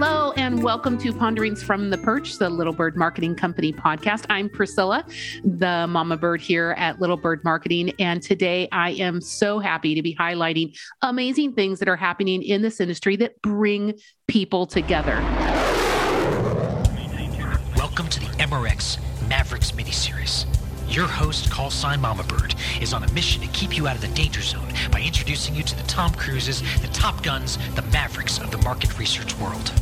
Hello, and welcome to Ponderings from the Perch, the Little Bird Marketing Company podcast. I'm Priscilla, the mama bird here at Little Bird Marketing. And today I am so happy to be highlighting amazing things that are happening in this industry that bring people together. Welcome to the MRX Mavericks miniseries. Your host, call sign Mama Bird, is on a mission to keep you out of the danger zone by introducing you to the Tom Cruises, the Top Guns, the Mavericks of the market research world.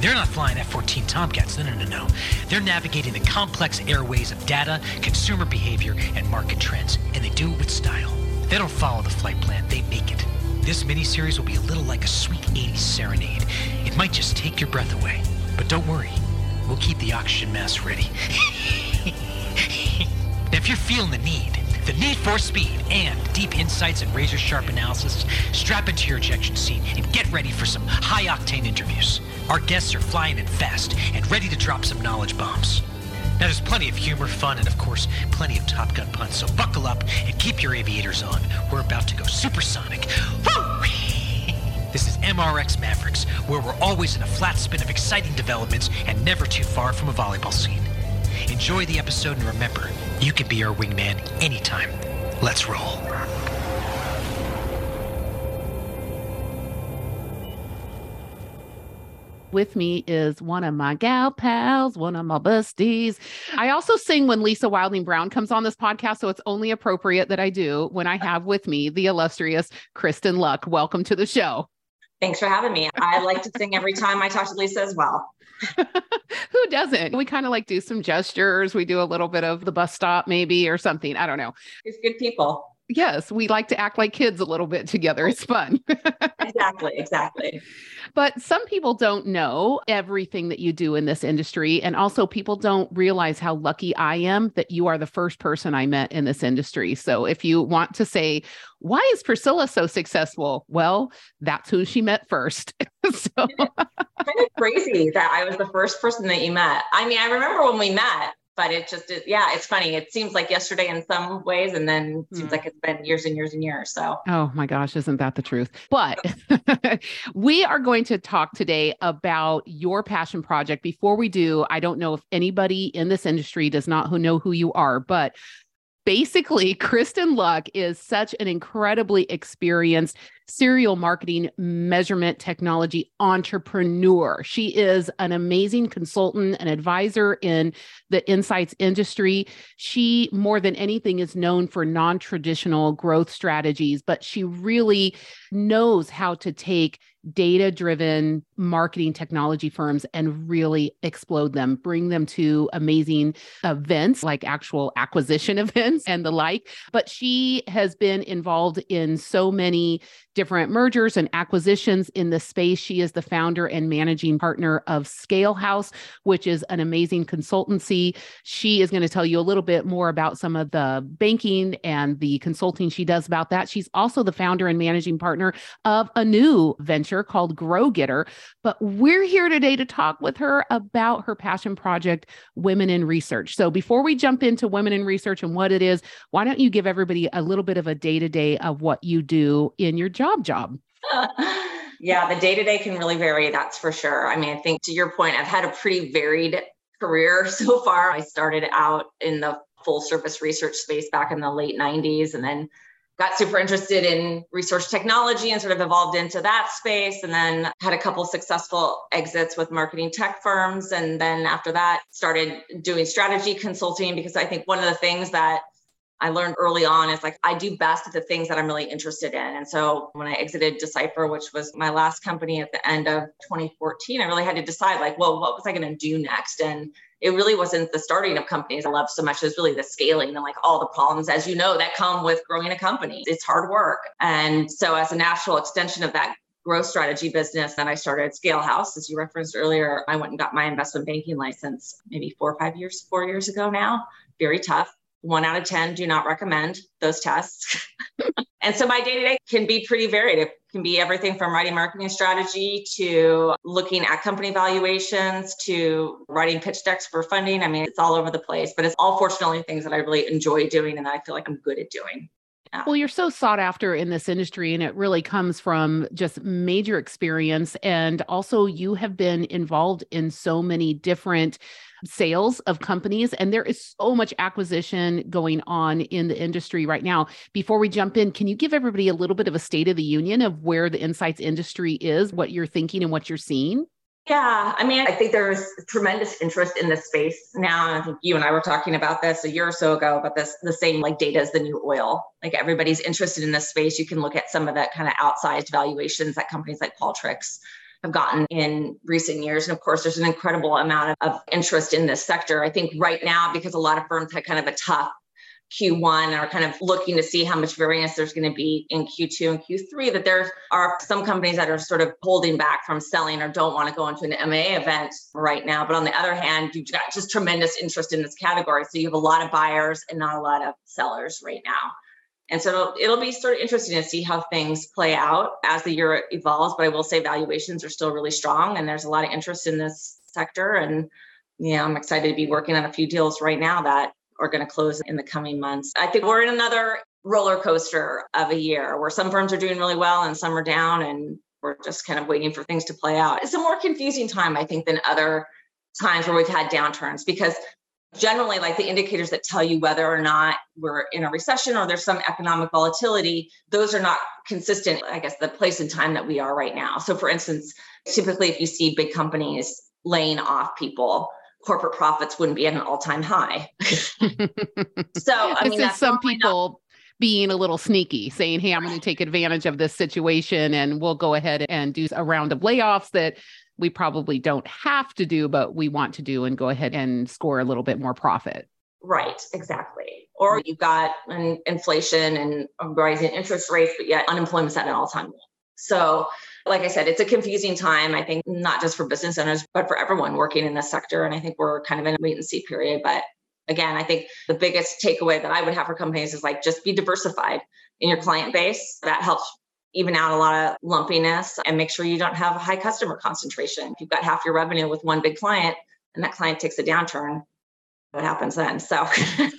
They're not flying F 14 Tomcats, no, no, no, no. They're navigating the complex airways of data, consumer behavior, and market trends, and they do it with style. They don't follow the flight plan, they make it. This miniseries will be a little like a sweet 80s serenade. It might just take your breath away. But don't worry, we'll keep the oxygen mask ready. Now, if you're feeling the need, the need for speed, and deep insights and razor sharp analysis, strap into your ejection seat and get ready for some high octane interviews. Our guests are flying in fast and ready to drop some knowledge bombs. Now, there's plenty of humor, fun, and of course, plenty of Top Gun puns, so buckle up and keep your aviators on. We're about to go supersonic. Woo! This is MRX Mavericks, where we're always in a flat spin of exciting developments and never too far from a volleyball scene. Enjoy the episode and remember, you can be our wingman anytime. Let's roll. With me is one of my gal pals, one of my besties. I also sing when Lisa Wilding Brown comes on this podcast, so it's only appropriate that I do when I have with me the illustrious Kristin Luck. Welcome to the show. Thanks for having me. I like to sing every time I talk to Lisa as well. Who doesn't? We kind of like do some gestures. We do a little bit of the bus stop, maybe, or something. I don't know. It's good people. Yes, we like to act like kids a little bit together. It's fun. exactly, exactly. But some people don't know everything that you do in this industry. And also, people don't realize how lucky I am that you are the first person I met in this industry. So, if you want to say, why is Priscilla so successful? Well, that's who she met first. so, kind of crazy that I was the first person that you met. I mean, I remember when we met, but it just is, yeah, it's funny. It seems like yesterday in some ways, and then seems mm. like it's been years and years and years. So, oh my gosh, isn't that the truth? But we are going to talk today about your passion project. Before we do, I don't know if anybody in this industry does not who know who you are, but basically, Kristin Luck is such an incredibly experienced serial marketing measurement technology entrepreneur. She is an amazing consultant and advisor in the insights industry. She, more than anything, is known for non traditional growth strategies, but she really knows how to take data driven marketing technology firms and really explode them, bring them to amazing events like actual acquisition events and the like. But she has been involved in so many different mergers and acquisitions in the space. She is the founder and managing partner of ScaleHouse, which is an amazing consultancy. She is going to tell you a little bit more about some of the banking and the consulting she does about that. She's also the founder and managing partner of a new venture called Grow Getter. But we're here today to talk with her about her passion project, Women in Research. So before we jump into Women in Research and what it is, why don't you give everybody a little bit of a day to day of what you do in your job? Job job. yeah, the day to day can really vary, that's for sure. I mean, I think to your point, I've had a pretty varied career so far. I started out in the full service research space back in the late 90s and then got super interested in research technology and sort of evolved into that space and then had a couple successful exits with marketing tech firms and then after that started doing strategy consulting because i think one of the things that I learned early on is like I do best at the things that I'm really interested in. And so when I exited Decipher, which was my last company at the end of 2014, I really had to decide like, well, what was I going to do next? And it really wasn't the starting of companies I love so much. It was really the scaling and like all the problems, as you know, that come with growing a company. It's hard work. And so as a natural extension of that growth strategy business, then I started ScaleHouse, as you referenced earlier. I went and got my investment banking license maybe four or five years, four years ago now. Very tough one out of 10 do not recommend those tests. and so my day to day can be pretty varied. It can be everything from writing marketing strategy to looking at company valuations to writing pitch decks for funding. I mean, it's all over the place, but it's all fortunately things that I really enjoy doing and I feel like I'm good at doing. Well, you're so sought after in this industry, and it really comes from just major experience. And also, you have been involved in so many different sales of companies, and there is so much acquisition going on in the industry right now. Before we jump in, can you give everybody a little bit of a state of the union of where the insights industry is, what you're thinking, and what you're seeing? Yeah, I mean, I think there's tremendous interest in this space now. I think you and I were talking about this a year or so ago, but this the same like data is the new oil. Like everybody's interested in this space. You can look at some of that kind of outsized valuations that companies like Qualtrics have gotten in recent years. And of course, there's an incredible amount of, of interest in this sector. I think right now, because a lot of firms had kind of a tough Q1 and are kind of looking to see how much variance there's going to be in Q2 and Q3, that there are some companies that are sort of holding back from selling or don't want to go into an MA event right now. But on the other hand, you've got just tremendous interest in this category. So you have a lot of buyers and not a lot of sellers right now. And so it'll, it'll be sort of interesting to see how things play out as the year evolves. But I will say valuations are still really strong and there's a lot of interest in this sector. And yeah, I'm excited to be working on a few deals right now that are going to close in the coming months. I think we're in another roller coaster of a year where some firms are doing really well and some are down and we're just kind of waiting for things to play out. It's a more confusing time, I think, than other times where we've had downturns because generally like the indicators that tell you whether or not we're in a recession or there's some economic volatility those are not consistent i guess the place and time that we are right now so for instance typically if you see big companies laying off people corporate profits wouldn't be at an all-time high. so I mean, some people being a little sneaky, saying, "Hey, I'm going to take advantage of this situation, and we'll go ahead and do a round of layoffs that." We probably don't have to do, but we want to do and go ahead and score a little bit more profit. Right, exactly. Or you've got an inflation and rising interest rates, but yet unemployment's at an all time low. So like I said, it's a confusing time, I think, not just for business owners, but for everyone working in this sector. And I think we're kind of in a wait and see period. But again, I think the biggest takeaway that I would have for companies is like just be diversified in your client base. That helps even out a lot of lumpiness and make sure you don't have a high customer concentration. If you've got half your revenue with one big client and that client takes a downturn, what happens then. So,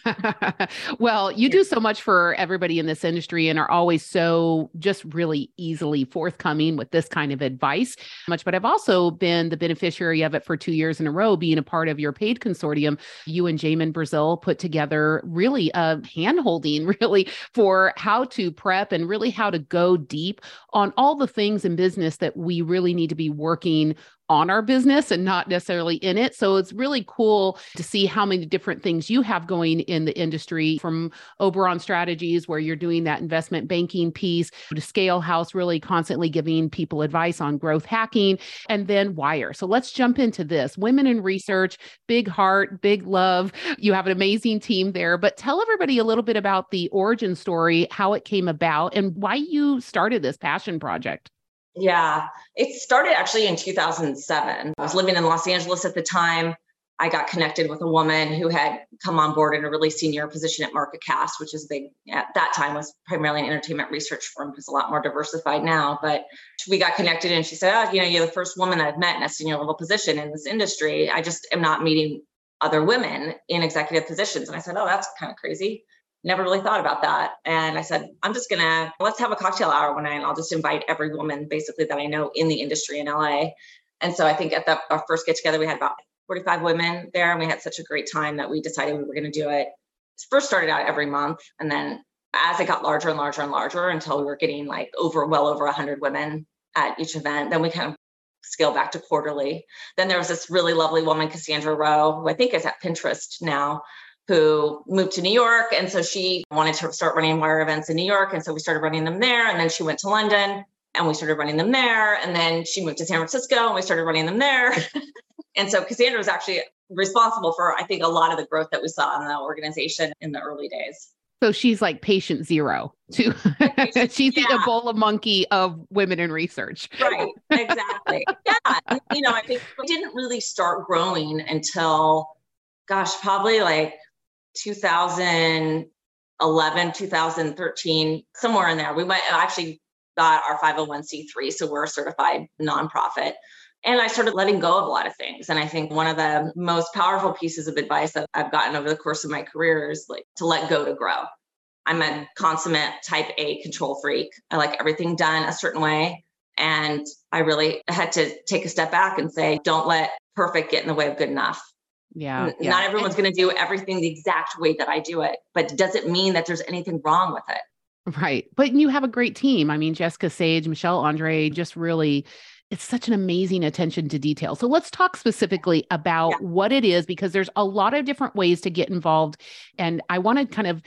well, you do so much for everybody in this industry and are always so just really easily forthcoming with this kind of advice. Much, but I've also been the beneficiary of it for two years in a row, being a part of your paid consortium. You and Jamin Brazil put together really a hand holding, really, for how to prep and really how to go deep on all the things in business that we really need to be working on our business and not necessarily in it. So it's really cool to see how many different things you have going in the industry from Oberon Strategies, where you're doing that investment banking piece, to ScaleHouse, really constantly giving people advice on growth hacking, and then WIRe. So let's jump into this. Women in research, big heart, big love. You have an amazing team there, but tell everybody a little bit about the origin story, how it came about, and why you started this passion project. Yeah, it started actually in 2007. I was living in Los Angeles at the time. I got connected with a woman who had come on board in a really senior position at MarketCast, which is big at that time was primarily an entertainment research firm. It's a lot more diversified now. But we got connected and she said, Oh, you know, you're the first woman I've met in a senior level position in this industry. I just am not meeting other women in executive positions. And I said, Oh, that's kind of crazy never really thought about that. And I said, I'm just gonna let's have a cocktail hour one night and I'll just invite every woman basically that I know in the industry in LA. And so I think at the, our first get together, we had about 45 women there and we had such a great time that we decided we were going to do it. First started out every month. And then as it got larger and larger and larger until we were getting like over well over 100 women at each event, then we kind of scale back to quarterly. Then there was this really lovely woman, Cassandra Rowe, who I think is at Pinterest now, who moved to New York. And so she wanted to start running WIRe events in New York. And so we started running them there. And then she went to London and we started running them there. And then she moved to San Francisco and we started running them there. and so Cassandra was actually responsible for, I think, a lot of the growth that we saw in the organization in the early days. So she's like patient zero to she's yeah. the Ebola monkey of women in research. Right. Exactly. yeah. You know, I think we didn't really start growing until gosh, probably like 2011, 2013, somewhere in there. We went actually got our 501c3, so we're a certified nonprofit. And I started letting go of a lot of things. And I think one of the most powerful pieces of advice that I've gotten over the course of my career is like to let go to grow. I'm a consummate type A control freak. I like everything done a certain way. And I really had to take a step back and say, don't let perfect get in the way of good enough. Yeah. yeah. Not everyone's going to do everything the exact way that I do it, but does it mean that there's anything wrong with it? Right. But you have a great team. I mean, Jessica Sage, Michelle Andre, just really it's such an amazing attention to detail. So let's talk specifically about yeah. what it is because there's a lot of different ways to get involved and I want to kind of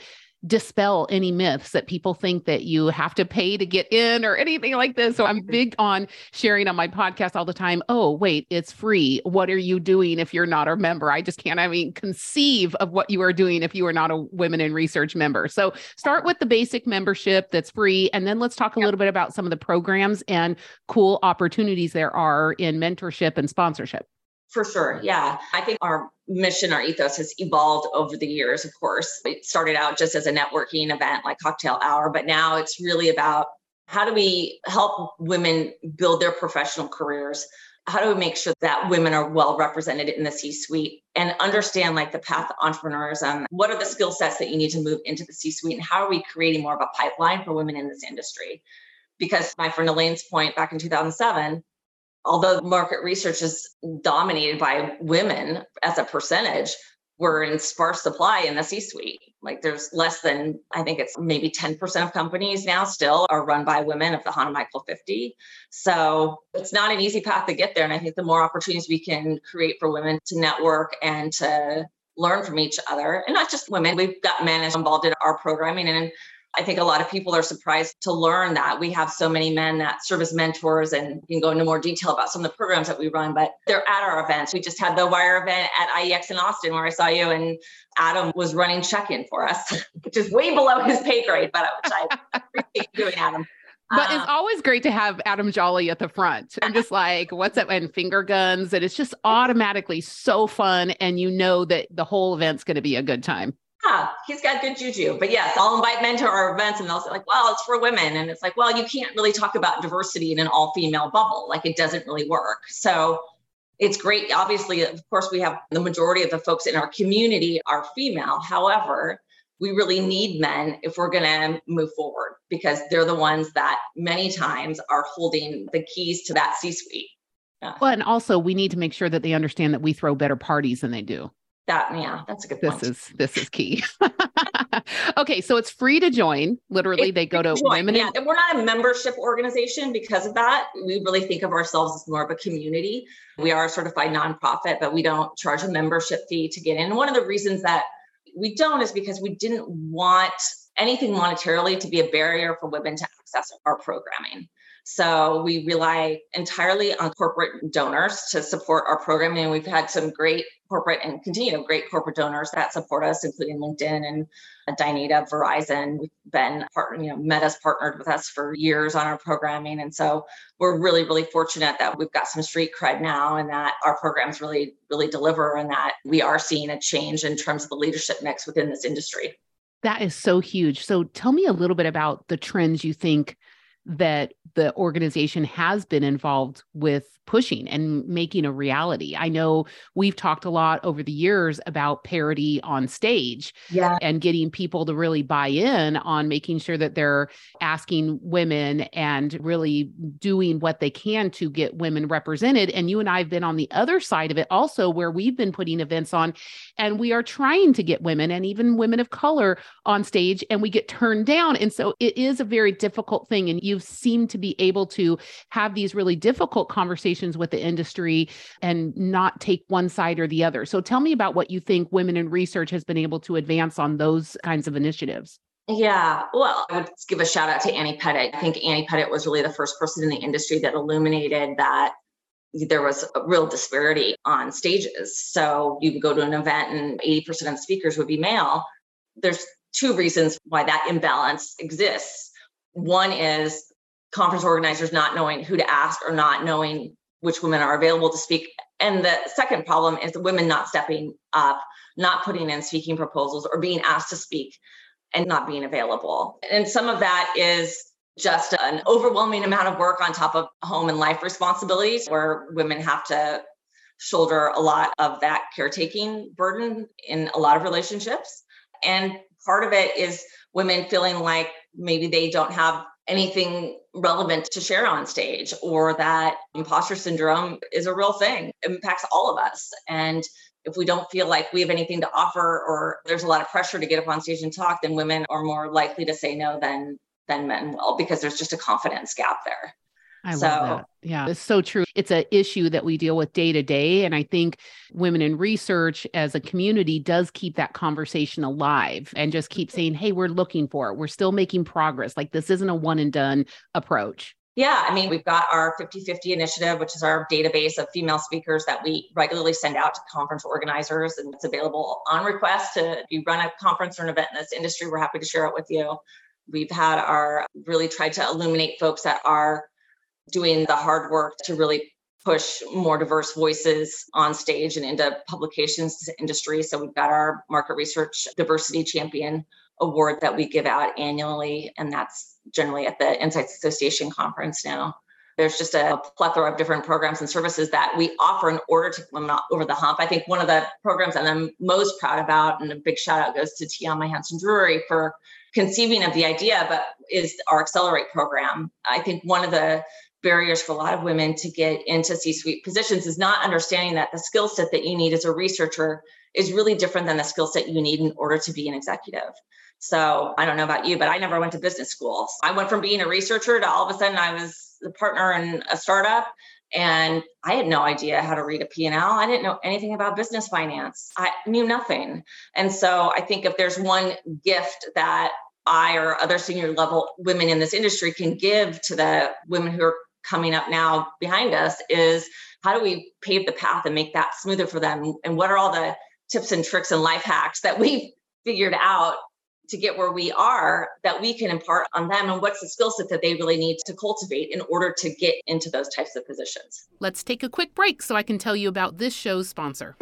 dispel any myths that people think that you have to pay to get in or anything like this. So I'm mm-hmm. big on sharing on my podcast all the time. Oh, wait, it's free. What are you doing if you're not a member? I just can't, I mean, conceive of what you are doing if you are not a Women in Research member. So start with the basic membership that's free. And then let's talk a little bit about some of the programs and cool opportunities there are in mentorship and sponsorship. For sure. Yeah. I think our mission, our ethos has evolved over the years, of course. It started out just as a networking event like Cocktail Hour, but now it's really about how do we help women build their professional careers? How do we make sure that women are well represented in the C suite and understand like the path entrepreneurs and what are the skill sets that you need to move into the C suite and how are we creating more of a pipeline for women in this industry? Because my friend Elaine's point back in 2007, although market research is dominated by women as a percentage, we're in sparse supply in the C suite. Like there's less than, I think it's maybe 10% of companies now still are run by women of the Honomichl 50. So it's not an easy path to get there. And I think the more opportunities we can create for women to network and to learn from each other, and not just women, we've got men involved in our programming. And I think a lot of people are surprised to learn that we have so many men that serve as mentors and can go into more detail about some of the programs that we run, but they're at our events. We just had the WIRe event at IIEX in Austin where I saw you and Adam was running check-in for us, which is way below his pay grade, but which I appreciate doing, Adam. But it's um, always great to have Adam Jolly at the front. I'm just like, what's up? And finger guns. And it's just automatically so fun. And you know that the whole event's going to be a good time yeah, he's got good juju. But yes, I'll invite men to our events and they'll say, like, well, it's for women. And it's like, well, you can't really talk about diversity in an all female bubble. Like, it doesn't really work. So it's great. Obviously, of course, we have the majority of the folks in our community are female. However, we really need men if we're going to move forward because they're the ones that many times are holding the keys to that C suite. Yeah. Well, and also we need to make sure that they understand that we throw better parties than they do. That yeah, that's a good this point. is this is key. okay, so it's free to join. Literally, it's they go to, to women. Yeah, and we're not a membership organization because of that. We really think of ourselves as more of a community. We are a certified nonprofit, but we don't charge a membership fee to get in. And one of the reasons that we don't is because we didn't want anything monetarily to be a barrier for women to access our programming. So we rely entirely on corporate donors to support our programming. And we've had some great corporate and continue to great corporate donors that support us, including LinkedIn and uh, Dynata, Verizon. We've been partner, you know, Meta's partnered with us for years on our programming. And so we're really, really fortunate that we've got some street cred now and that our programs really, really deliver and that we are seeing a change in terms of the leadership mix within this industry. That is so huge. So tell me a little bit about the trends you think that the organization has been involved with pushing and making a reality. I know we've talked a lot over the years about parity on stage yeah. and getting people to really buy in on making sure that they're asking women and really doing what they can to get women represented. And you and I have been on the other side of it also, where we've been putting events on and we are trying to get women and even women of color on stage and we get turned down. And so it is a very difficult thing. And you've seemed to be able to have these really difficult conversations with the industry and not take one side or the other. So tell me about what you think Women in Research has been able to advance on those kinds of initiatives. Yeah, well, I would give a shout out to Annie Pettit. I think Annie Pettit was really the first person in the industry that illuminated that there was a real disparity on stages. So you would go to an event and 80% of speakers would be male. There's two reasons why that imbalance exists. One is conference organizers not knowing who to ask or not knowing which women are available to speak. And the second problem is the women not stepping up, not putting in speaking proposals or being asked to speak and not being available. And some of that is just an overwhelming amount of work on top of home and life responsibilities where women have to shoulder a lot of that caretaking burden in a lot of relationships. And part of it is women feeling like maybe they don't have anything relevant to share on stage or that imposter syndrome is a real thing it impacts all of us. And if we don't feel like we have anything to offer or there's a lot of pressure to get up on stage and talk then women are more likely to say no than than men will because there's just a confidence gap there I so, love that. Yeah, it's so true. It's an issue that we deal with day to day. And I think women in research as a community does keep that conversation alive and just keep saying, hey, we're looking for it. We're still making progress. Like this isn't a one and done approach. Yeah, I mean, we've got our 50 50 initiative, which is our database of female speakers that we regularly send out to conference organizers, and it's available on request to if you run a conference or an event in this industry. We're happy to share it with you. We've had our really tried to illuminate folks that are doing the hard work to really push more diverse voices on stage and into publications industry. So we've got our market research diversity champion award that we give out annually, and that's generally at the Insights Association conference now. There's just a plethora of different programs and services that we offer in order to come over the hump. I think one of the programs that I'm most proud about, and a big shout out goes to Tiama Hanson Drury for conceiving of the idea, but is our Accelerate program. I think one of the barriers for a lot of women to get into C suite positions is not understanding that the skill set that you need as a researcher is really different than the skill set you need in order to be an executive. So I don't know about you, but I never went to business school. I went from being a researcher to all of a sudden I was the partner in a startup and I had no idea how to read a P&L. I didn't know anything about business finance. I knew nothing. And so I think if there's one gift that I or other senior level women in this industry can give to the women who are coming up now behind us is how do we pave the path and make that smoother for them? And what are all the tips and tricks and life hacks that we've figured out to get where we are that we can impart on them and what's the skill set that they really need to cultivate in order to get into those types of positions. Let's take a quick break so I can tell you about this show's sponsor.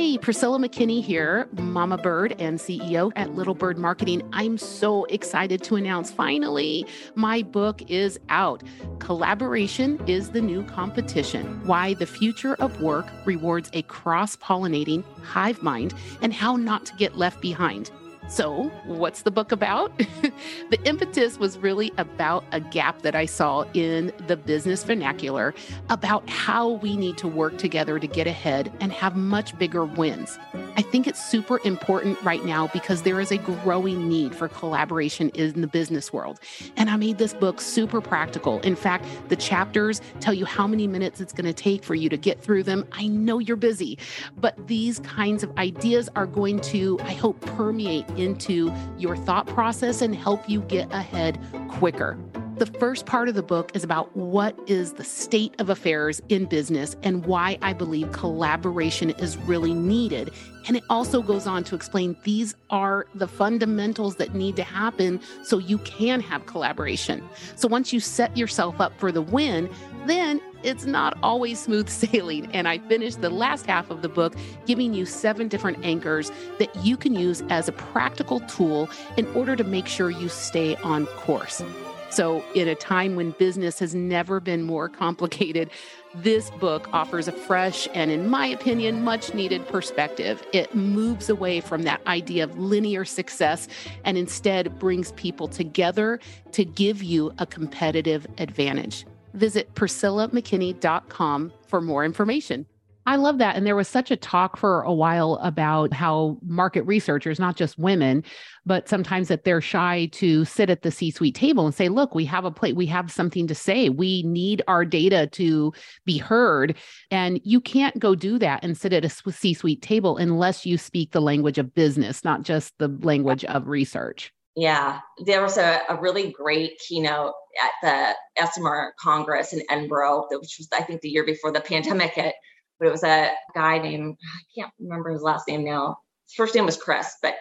Hi, Priscilla McKinney here, Mama Bird and CEO at Little Bird Marketing. I'm so excited to announce finally my book is out. Collaboration is the new competition. Why the future of work rewards a cross pollinating hive mind and how not to get left behind. So, what's the book about? the impetus was really about a gap that I saw in the business vernacular about how we need to work together to get ahead and have much bigger wins. I think it's super important right now because there is a growing need for collaboration in the business world. And I made this book super practical. In fact, the chapters tell you how many minutes it's going to take for you to get through them. I know you're busy, but these kinds of ideas are going to, I hope, permeate into your thought process and help you get ahead quicker. The first part of the book is about what is the state of affairs in business and why I believe collaboration is really needed. And it also goes on to explain these are the fundamentals that need to happen so you can have collaboration. So once you set yourself up for the win, then it's not always smooth sailing. And I finished the last half of the book giving you seven different anchors that you can use as a practical tool in order to make sure you stay on course. So, in a time when business has never been more complicated, this book offers a fresh and, in my opinion, much needed perspective. It moves away from that idea of linear success and instead brings people together to give you a competitive advantage. Visit PriscillaMcKinney.com for more information. I love that. And there was such a talk for a while about how market researchers, not just women, but sometimes that they're shy to sit at the C suite table and say, look, we have a plate, we have something to say. We need our data to be heard. And you can't go do that and sit at a C suite table unless you speak the language of business, not just the language of research. Yeah, there was a, a really great keynote at the ESOMAR Congress in Edinburgh, which was, I think, the year before the pandemic hit but it was a guy named, I can't remember his last name now. His first name was Chris, but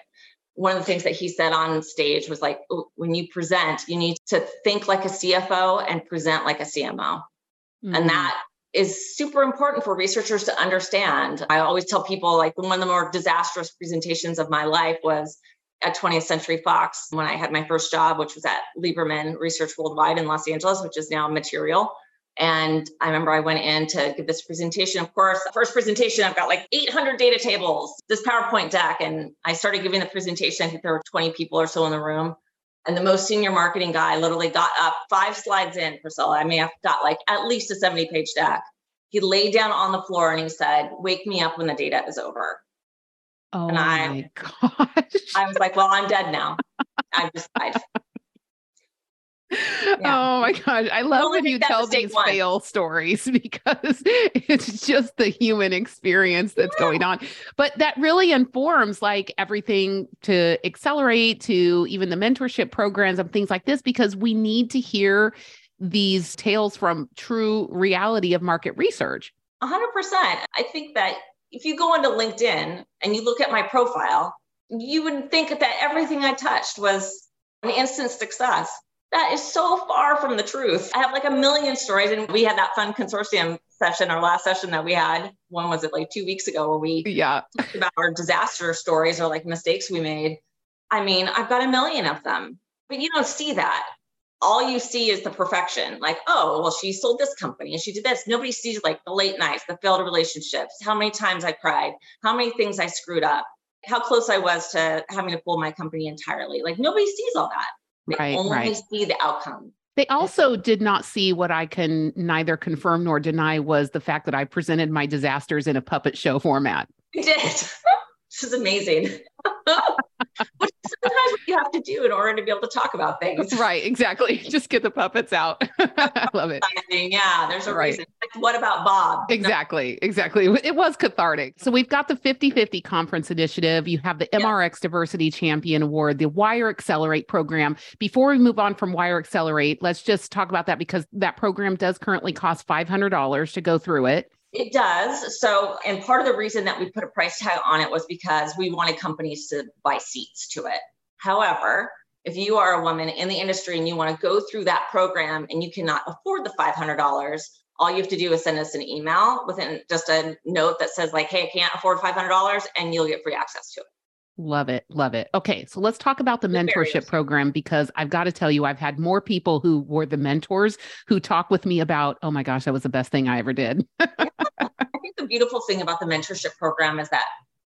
one of the things that he said on stage was like, when you present, you need to think like a CFO and present like a CMO. Mm-hmm. And that is super important for researchers to understand. I always tell people like one of the more disastrous presentations of my life was at 20th Century Fox when I had my first job, which was at Lieberman Research Worldwide in Los Angeles, which is now Material And I remember I went in to give this presentation. Of course, first presentation, I've got like 800 data tables, this PowerPoint deck. And I started giving the presentation. I think there were 20 people or so in the room. And the most senior marketing guy literally got up five slides in, Priscilla. I mean, I've got like at least a 70 page deck. He laid down on the floor and he said, Wake me up when the data is over. Oh and I, my gosh. I was like, Well, I'm dead now. I just died. Yeah. Oh my gosh. I love when you tell these one. fail stories because it's just the human experience that's yeah. going on. But that really informs like everything to accelerate to even the mentorship programs and things like this because we need to hear these tales from true reality of market research. 100%. I think that if you go onto LinkedIn and you look at my profile, you would think that everything I touched was an instant success that is so far from the truth. I have like a million stories, and we had that fun consortium session, our last session that we had. One was it like two weeks ago, where we yeah talked about our disaster stories or like mistakes we made. I mean, I've got a million of them, but you don't see that. All you see is the perfection. Like, oh, well, she sold this company and she did this. Nobody sees like the late nights, the failed relationships, how many times I cried, how many things I screwed up, how close I was to having to pull my company entirely. Like, nobody sees all that they right, only right. see the outcome. They also did not see what I can neither confirm nor deny was the fact that I presented my disasters in a puppet show format. You did. this is amazing. Which sometimes you have to do in order to be able to talk about things. Right, exactly. Just get the puppets out. I love it. Yeah, there's a right. reason. Like, what about Bob? Exactly, no. exactly. It was cathartic. So we've got the 50 50 conference initiative. You have the MRX Diversity Champion Award, the WIRe Accelerate program. Before we move on from WIRe Accelerate, let's just talk about that because that program does currently cost $500 to go through it. It does. So, and part of the reason that we put a price tag on it was because we wanted companies to buy seats to it. However, if you are a woman in the industry and you want to go through that program and you cannot afford the $500, all you have to do is send us an email with just a note that says like, "Hey, I can't afford $500," and you'll get free access to it. Love it. Love it. Okay. So let's talk about the mentorship program because I've got to tell you, I've had more people who were the mentors who talk with me about, oh my gosh, that was the best thing I ever did. yeah. I think the beautiful thing about the mentorship program is that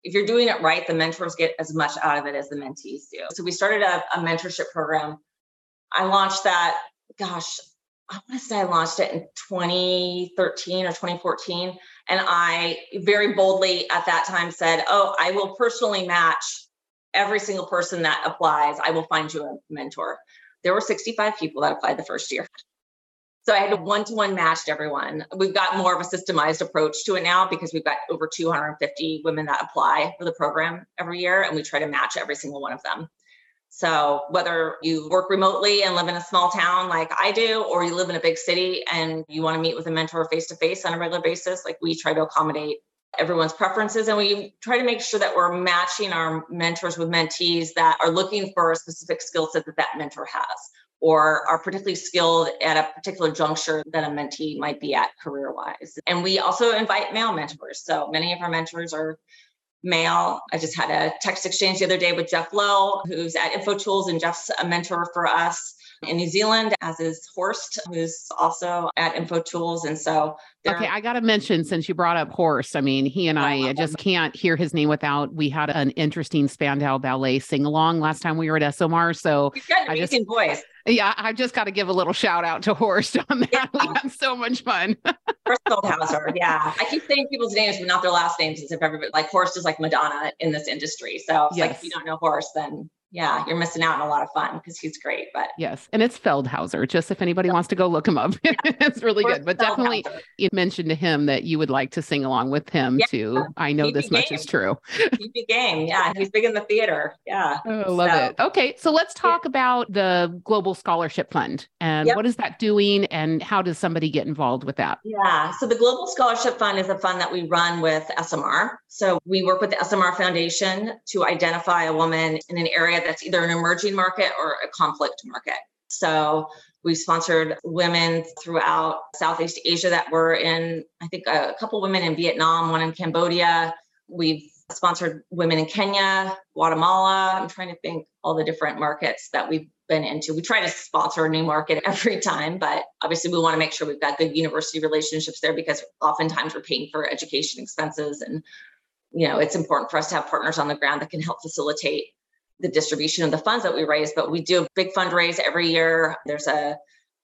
if you're doing it right, the mentors get as much out of it as the mentees do. So we started a, a mentorship program. I launched that, gosh, I want to say I launched it in 2013 or 2014. And I very boldly at that time said, Oh, I will personally match every single person that applies. I will find you a mentor. There were 65 people that applied the first year. So I had one to one matched everyone. We've got more of a systemized approach to it now because we've got over 250 women that apply for the program every year, and we try to match every single one of them. So whether you work remotely and live in a small town like I do, or you live in a big city and you want to meet with a mentor face to face on a regular basis, like we try to accommodate everyone's preferences and we try to make sure that we're matching our mentors with mentees that are looking for a specific skill set that that mentor has or are particularly skilled at a particular juncture that a mentee might be at career wise. And we also invite male mentors. So many of our mentors are male. I just had a text exchange the other day with Jeff Lowe, who's at InfoTools, and Jeff's a mentor for us in New Zealand, as is Horst, who's also at InfoTools. And so, okay, I got to mention since you brought up Horst, I mean, he and I, I just can't hear his name without. We had an interesting Spandau Ballet sing along last time we were at ESOMAR. So, he's got an amazing just, voice. Yeah, I just got to give a little shout out to Horst on that. Yeah. We had so much fun. Horst Feldhaeuser. Yeah. I keep saying people's names, but not their last names as if everybody like Horst is like Madonna in this industry. So it's yes. like if you don't know Horst, then yeah, you're missing out on a lot of fun because he's great. But yes, and it's Feldhaeuser. Just if anybody wants to go look him up, it's really good. But definitely, you mentioned to him that you would like to sing along with him yeah. too. I know this much is true. he's big game. Yeah, he's big in the theater. Yeah, oh, love so, it. Okay, so let's talk yeah. about the Global Scholarship Fund and yep. what is that doing, and how does somebody get involved with that? Yeah, so the Global Scholarship Fund is a fund that we run with ESOMAR. So we work with the ESOMAR Foundation to identify a woman in an area that's either an emerging market or a conflict market. So we've sponsored women throughout Southeast Asia that were in, I think, a couple women in Vietnam, one in Cambodia. We've sponsored women in Kenya, Guatemala. I'm trying to think all the different markets that we've been into. We try to sponsor a new market every time, but obviously we want to make sure we've got good university relationships there because oftentimes we're paying for education expenses and you know, it's important for us to have partners on the ground that can help facilitate the distribution of the funds that we raise. But we do a big fundraise every year. There's a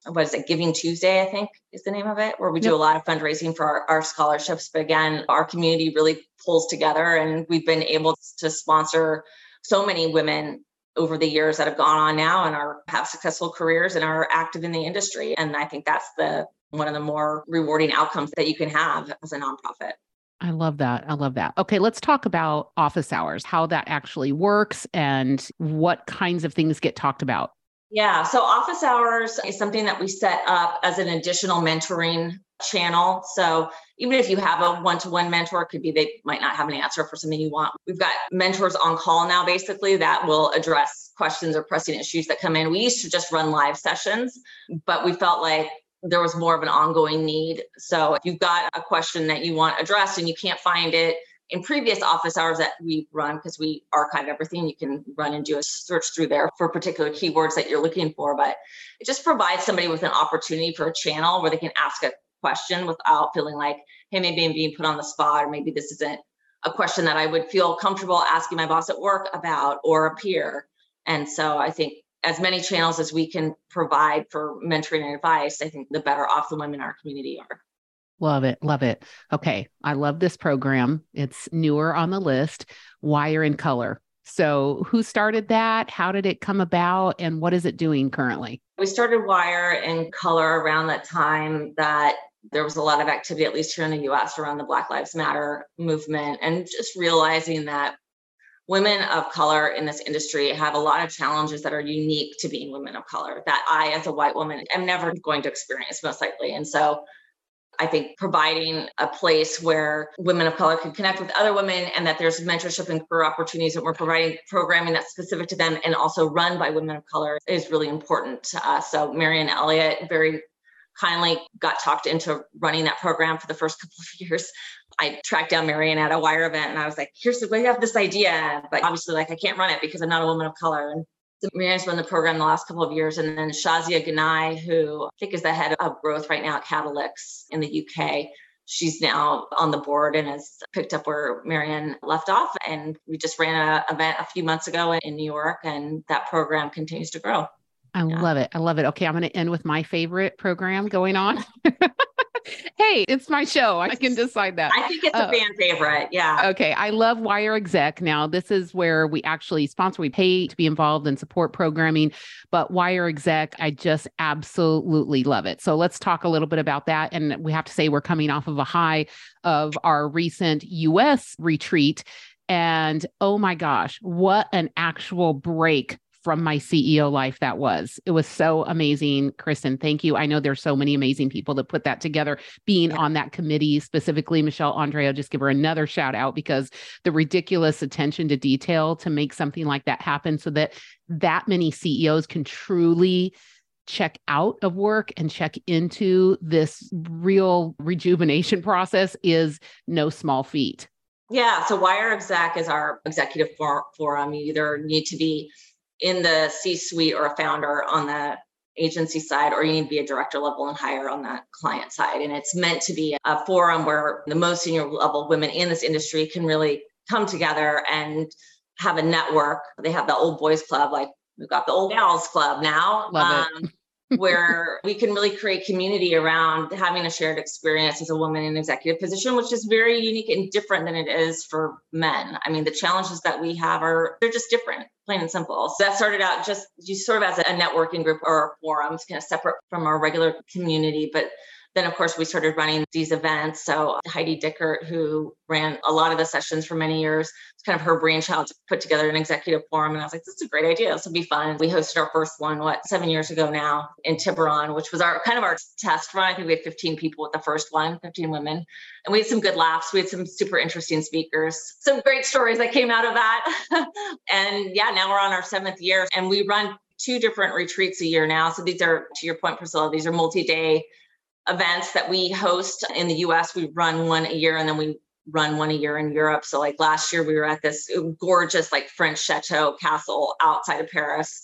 what is it, Giving Tuesday, I think is the name of it, where we do a lot of fundraising for our, our, scholarships. But again, our community really pulls together and we've been able to sponsor so many women over the years that have gone on now and are have successful careers and are active in the industry. And I think that's the one of the more rewarding outcomes that you can have as a nonprofit. I love that. I love that. Okay, let's talk about office hours, how that actually works and what kinds of things get talked about. Yeah, so office hours is something that we set up as an additional mentoring channel. So even if you have a one-to-one mentor, it could be they might not have an answer for something you want. We've got mentors on call now, basically, that will address questions or pressing issues that come in. We used to just run live sessions, but we felt like there was more of an ongoing need. So if you've got a question that you want addressed and you can't find it in previous office hours that we run, because we archive everything, you can run and do a search through there for particular keywords that you're looking for. But it just provides somebody with an opportunity for a channel where they can ask a question without feeling like, hey, maybe I'm being put on the spot, or maybe this isn't a question that I would feel comfortable asking my boss at work about or a peer. And so I think as many channels as we can provide for mentoring and advice, I think the better off the women in our community are. Love it. Love it. Okay. I love this program. It's newer on the list, WIRe in Color. So, who started that? How did it come about? And what is it doing currently? We started WIRe in Color around that time that there was a lot of activity, at least here in the US, around the Black Lives Matter movement, and just realizing that women of color in this industry have a lot of challenges that are unique to being women of color that I, as a white woman, am never going to experience, most likely. And so I think providing a place where women of color can connect with other women and that there's mentorship and career opportunities and we're providing programming that's specific to them and also run by women of color is really important to us. So Marion Elliott very kindly got talked into running that program for the first couple of years. I tracked down Marion at a WIRe event and I was like, here's the way I have this idea. But obviously, like I can't run it because I'm not a woman of color. And so Marion's run the program the last couple of years. And then Shazia Ganai, who I think is the head of growth right now at Catalyx in the UK. She's now on the board and has picked up where Marion left off. And we just ran an event a few months ago in New York, and that program continues to grow. I yeah. love it. I love it. Okay, I'm going to end with my favorite program going on. hey, it's my show. I can decide that. I think it's a uh, fan favorite. Yeah. Okay. I love WIRe Exec. Now, this is where we actually sponsor, we pay to be involved and support programming, but WIRe Exec, I just absolutely love it. So let's talk a little bit about that. And we have to say, we're coming off of a high of our recent US retreat. And oh my gosh, what an actual break from my CEO life that was. It was so amazing, Kristin. Thank you. I know there's so many amazing people that put that together. Being yeah. on that committee, specifically Michelle Andre, I'll just give her another shout out because the ridiculous attention to detail to make something like that happen so that that many CEOs can truly check out of work and check into this real rejuvenation process is no small feat. Yeah, so WIRe Exec is our executive for- forum. You either need to be in the C suite or a founder on the agency side, or you need to be a director level and higher on that client side. And it's meant to be a forum where the most senior level women in this industry can really come together and have a network. They have the old boys club, like we've got the old gals club now. Love um, it where we can really create community around having a shared experience as a woman in executive position, which is very unique and different than it is for men. I mean, the challenges that we have are they're just different, plain and simple. So that started out just sort of as a networking group or a forum forums, kind of separate from our regular community, but then, of course, we started running these events. So, Heidi Dickert, who ran a lot of the sessions for many years, it's kind of her brainchild to put together an executive forum. And I was like, this is a great idea. This will be fun. We hosted our first one, what, seven years ago now in Tiburon, which was our kind of our test run. I think we had 15 people with the first one, 15 women. And we had some good laughs. We had some super interesting speakers, some great stories that came out of that. and yeah, now we're on our seventh year and we run two different retreats a year now. So these are, to your point, Priscilla, these are multi day events that we host in the US. We run one a year and then we run one a year in Europe. So like last year we were at this gorgeous like French chateau castle outside of Paris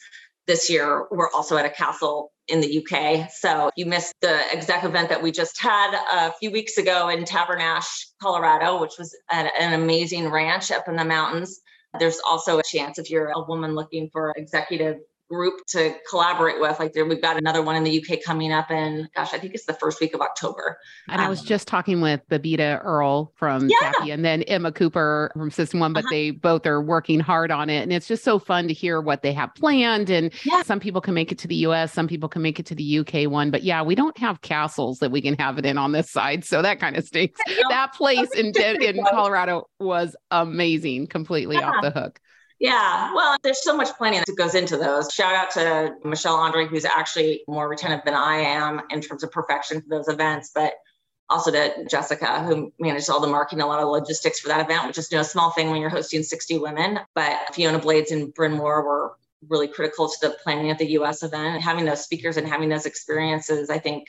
this year, we're also at a castle in the UK. So you missed the exec event that we just had a few weeks ago in Tabernash, Colorado, which was an amazing ranch up in the mountains. There's also a chance if you're a woman looking for executive group to collaborate with. Like there, we've got another one in the UK coming up in, gosh, I think it's the first week of October. And um, I was um, just talking with Babita Earl from yeah. and then Emma Cooper from System One, but uh-huh. they both are working hard on it. And it's just so fun to hear what they have planned. And yeah. some people can make it to the US, some people can make it to the UK one. But yeah, we don't have castles that we can have it in on this side. So that kind of stinks. that place in, in Colorado was amazing, completely yeah. off the hook. Yeah, well, there's so much planning that goes into those. Shout out to Michelle Andre, who's actually more retentive than I am in terms of perfection for those events, but also to Jessica, who managed all the marketing, a lot of logistics for that event, which is no small thing when you're hosting 60 women. But Fiona Blades and Bryn Moore were really critical to the planning of the US event. Having those speakers and having those experiences, I think,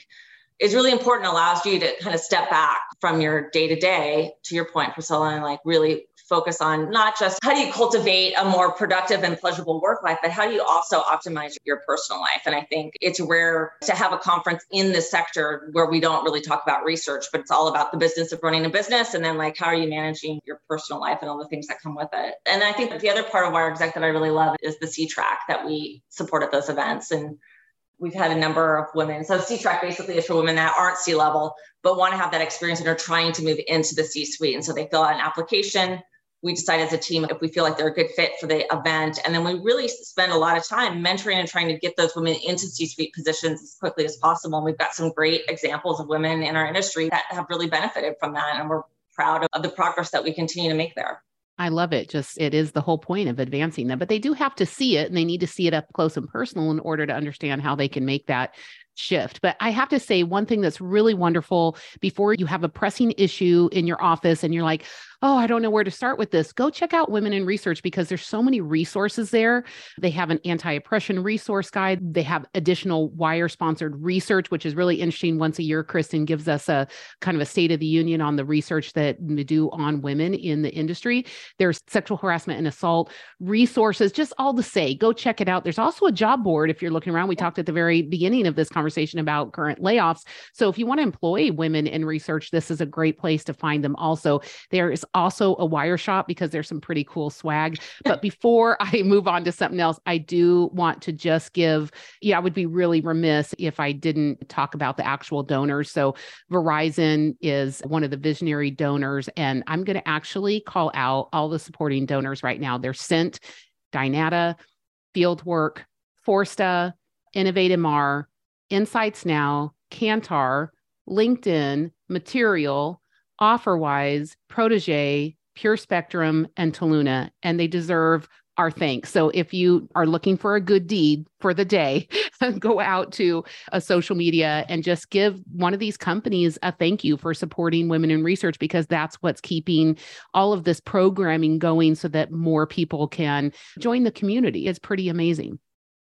is really important, allows you to kind of step back from your day to day, to your point, Priscilla, and like really focus on not just how do you cultivate a more productive and pleasurable work life, but how do you also optimize your personal life? And I think it's rare to have a conference in this sector where we don't really talk about research, but it's all about the business of running a business and then like how are you managing your personal life and all the things that come with it. And I think the other part of WIRExec that I really love is the C track that we support at those events. And we've had a number of women. So C track basically is for women that aren't C level, but want to have that experience and are trying to move into the C suite. And so they fill out an application we decide as a team if we feel like they're a good fit for the event. And then we really spend a lot of time mentoring and trying to get those women into C suite positions as quickly as possible. And we've got some great examples of women in our industry that have really benefited from that. And we're proud of the progress that we continue to make there. I love it. Just it is the whole point of advancing them, but they do have to see it and they need to see it up close and personal in order to understand how they can make that shift. But I have to say, one thing that's really wonderful before you have a pressing issue in your office and you're like, oh, I don't know where to start with this, go check out Women in Research because there's so many resources there. They have an anti oppression resource guide, they have additional WIRe sponsored research, which is really interesting. Once a year, Kristin gives us a kind of a state of the union on the research that we do on women in the industry. There's sexual harassment and assault resources, just all to say, go check it out. There's also a job board if you're looking around. We talked at the very beginning of this conversation about current layoffs. So if you want to employ women in research, this is a great place to find them also. There is also a WIRe shop because there's some pretty cool swag. But before I move on to something else, I do want to just give, yeah, I would be really remiss if I didn't talk about the actual donors. So Verizon is one of the visionary donors, and I'm going to actually call out all the supporting donors right now. They're Cint, Dynata, Fieldwork, Forsta, InnovateMR, InsightsNow, Kantar, LinkedIn, Material, OfferWise, Protege, PureSpectrum, and Toluna, and they deserve our thanks. So if you are looking for a good deed for the day, go out to a social media and just give one of these companies a thank you for supporting women in research because that's what's keeping all of this programming going so that more people can join the community. It's pretty amazing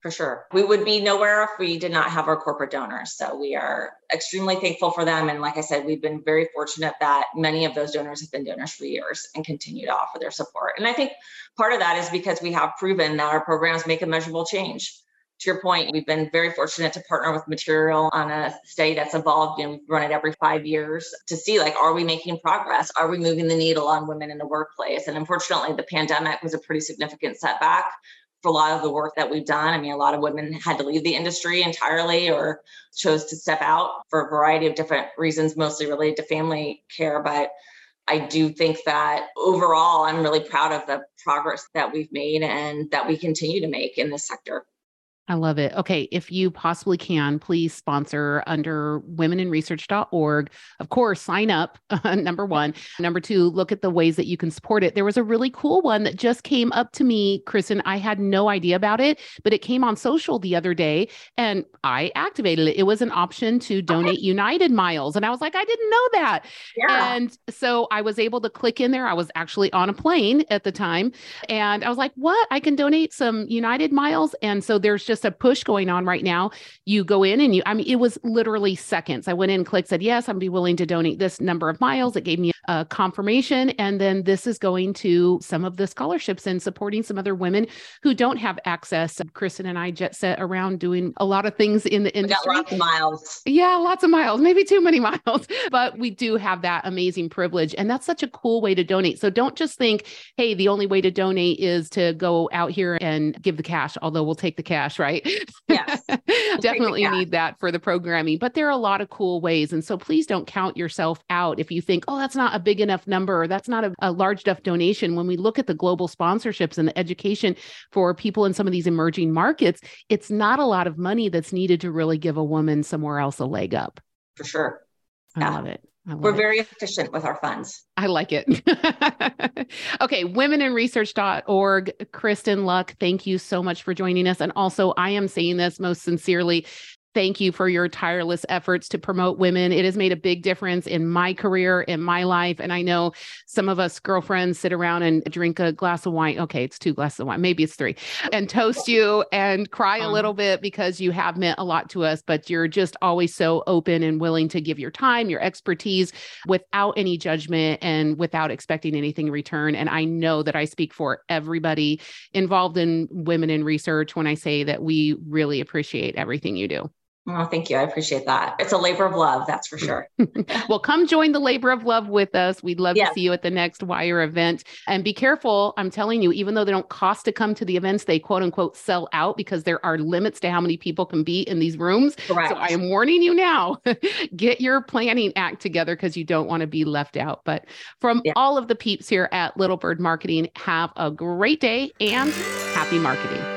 for sure. We would be nowhere if we did not have our corporate donors. So we are extremely thankful for them. And like I said, we've been very fortunate that many of those donors have been donors for years and continue to offer their support. And I think part of that is because we have proven that our programs make a measurable change. To your point, we've been very fortunate to partner with Material on a study that's evolved. Know, we've run it every five years to see like, are we making progress? Are we moving the needle on women in the workplace? And unfortunately, the pandemic was a pretty significant setback for a lot of the work that we've done. I mean, a lot of women had to leave the industry entirely or chose to step out for a variety of different reasons, mostly related to family care. But I do think that overall, I'm really proud of the progress that we've made and that we continue to make in this sector. I love it. Okay. If you possibly can, please sponsor under womeninresearch.org. Of course, sign up, number one. Number two, look at the ways that you can support it. There was a really cool one that just came up to me, Kristin. I had no idea about it, but it came on social the other day and I activated it. It was an option to donate. United miles. And I was like, I didn't know that. Yeah. And so I was able to click in there. I was actually on a plane at the time. And I was like, what? I can donate some United miles. And so there's just just a push going on right now. You go in and you, I mean, it was literally seconds. I went in, clicked, said, yes, I'd be willing to donate this number of miles. It gave me a confirmation. And then this is going to some of the scholarships and supporting some other women who don't have access. Kristin and I jet set around doing a lot of things in the industry. lots of miles. Yeah, lots of miles, maybe too many miles, but we do have that amazing privilege. And that's such a cool way to donate. So don't just think, hey, the only way to donate is to go out here and give the cash, although we'll take the cash, right? Yes. Definitely need that for the programming. But there are a lot of cool ways. And so please don't count yourself out if you think, oh, that's not a big enough number or that's not a, a large enough donation. When we look at the global sponsorships and the education for people in some of these emerging markets, it's not a lot of money that's needed to really give a woman somewhere else a leg up. For sure. I yeah. love it. We're it. very efficient with our funds. I like it. okay, womeninresearch.org. Kristin Luck, thank you so much for joining us. And also, I am saying this most sincerely thank you for your tireless efforts to promote women. It has made a big difference in my career, in my life. And I know some of us girlfriends sit around and drink a glass of wine. Okay, it's two glasses of wine, maybe it's three, and toast you and cry a uh-huh. little bit because you have meant a lot to us, but you're just always so open and willing to give your time, your expertise without any judgment and without expecting anything in return. And I know that I speak for everybody involved in women in research when I say that we really appreciate everything you do. Oh, thank you. I appreciate that. It's a labor of love, that's for sure. well, come join the labor of love with us. We'd love yes. to see you at the next WIRe event. And be careful. I'm telling you, even though they don't cost to come to the events, they quote unquote sell out because there are limits to how many people can be in these rooms. Correct. So I am warning you now get your planning act together because you don't want to be left out. But from yeah. all of the peeps here at Little Bird Marketing, have a great day and happy marketing.